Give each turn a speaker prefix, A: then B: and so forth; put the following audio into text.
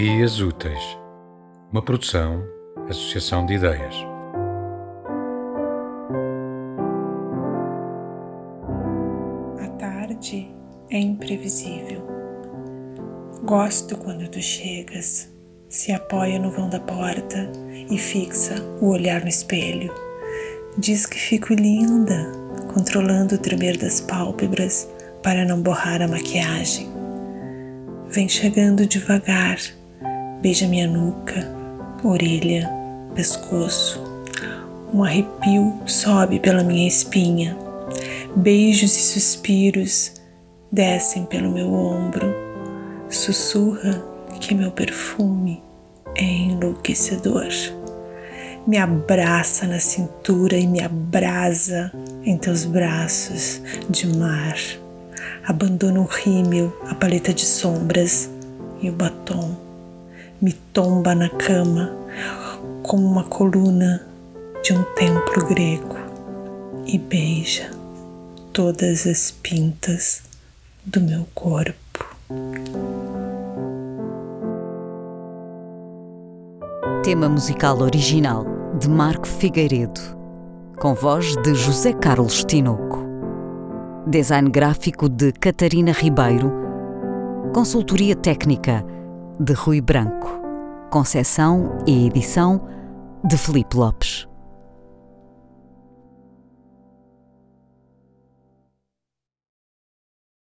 A: Dias Úteis, uma produção, associação de ideias.
B: A tarde é imprevisível. Gosto quando tu chegas, se apoia no vão da porta e fixa o olhar no espelho. Diz que fico linda, controlando o tremer das pálpebras para não borrar a maquiagem. Vem chegando devagar, beija minha nuca, orelha, pescoço. Um arrepio sobe pela minha espinha. Beijos e suspiros descem pelo meu ombro. Sussurra que meu perfume é enlouquecedor. Me abraça na cintura e me abrasa em teus braços de mar. Abandona o rímel, a paleta de sombras e o batom. Me tomba na cama como uma coluna de um templo grego e beija todas as pintas do meu corpo.
C: Tema musical original de Marco Figueiredo, com voz de José Carlos Tinoco. Design gráfico de Catarina Ribeiro. Consultoria técnica de Rui Branco. Concessão e edição de Felipe Lopes.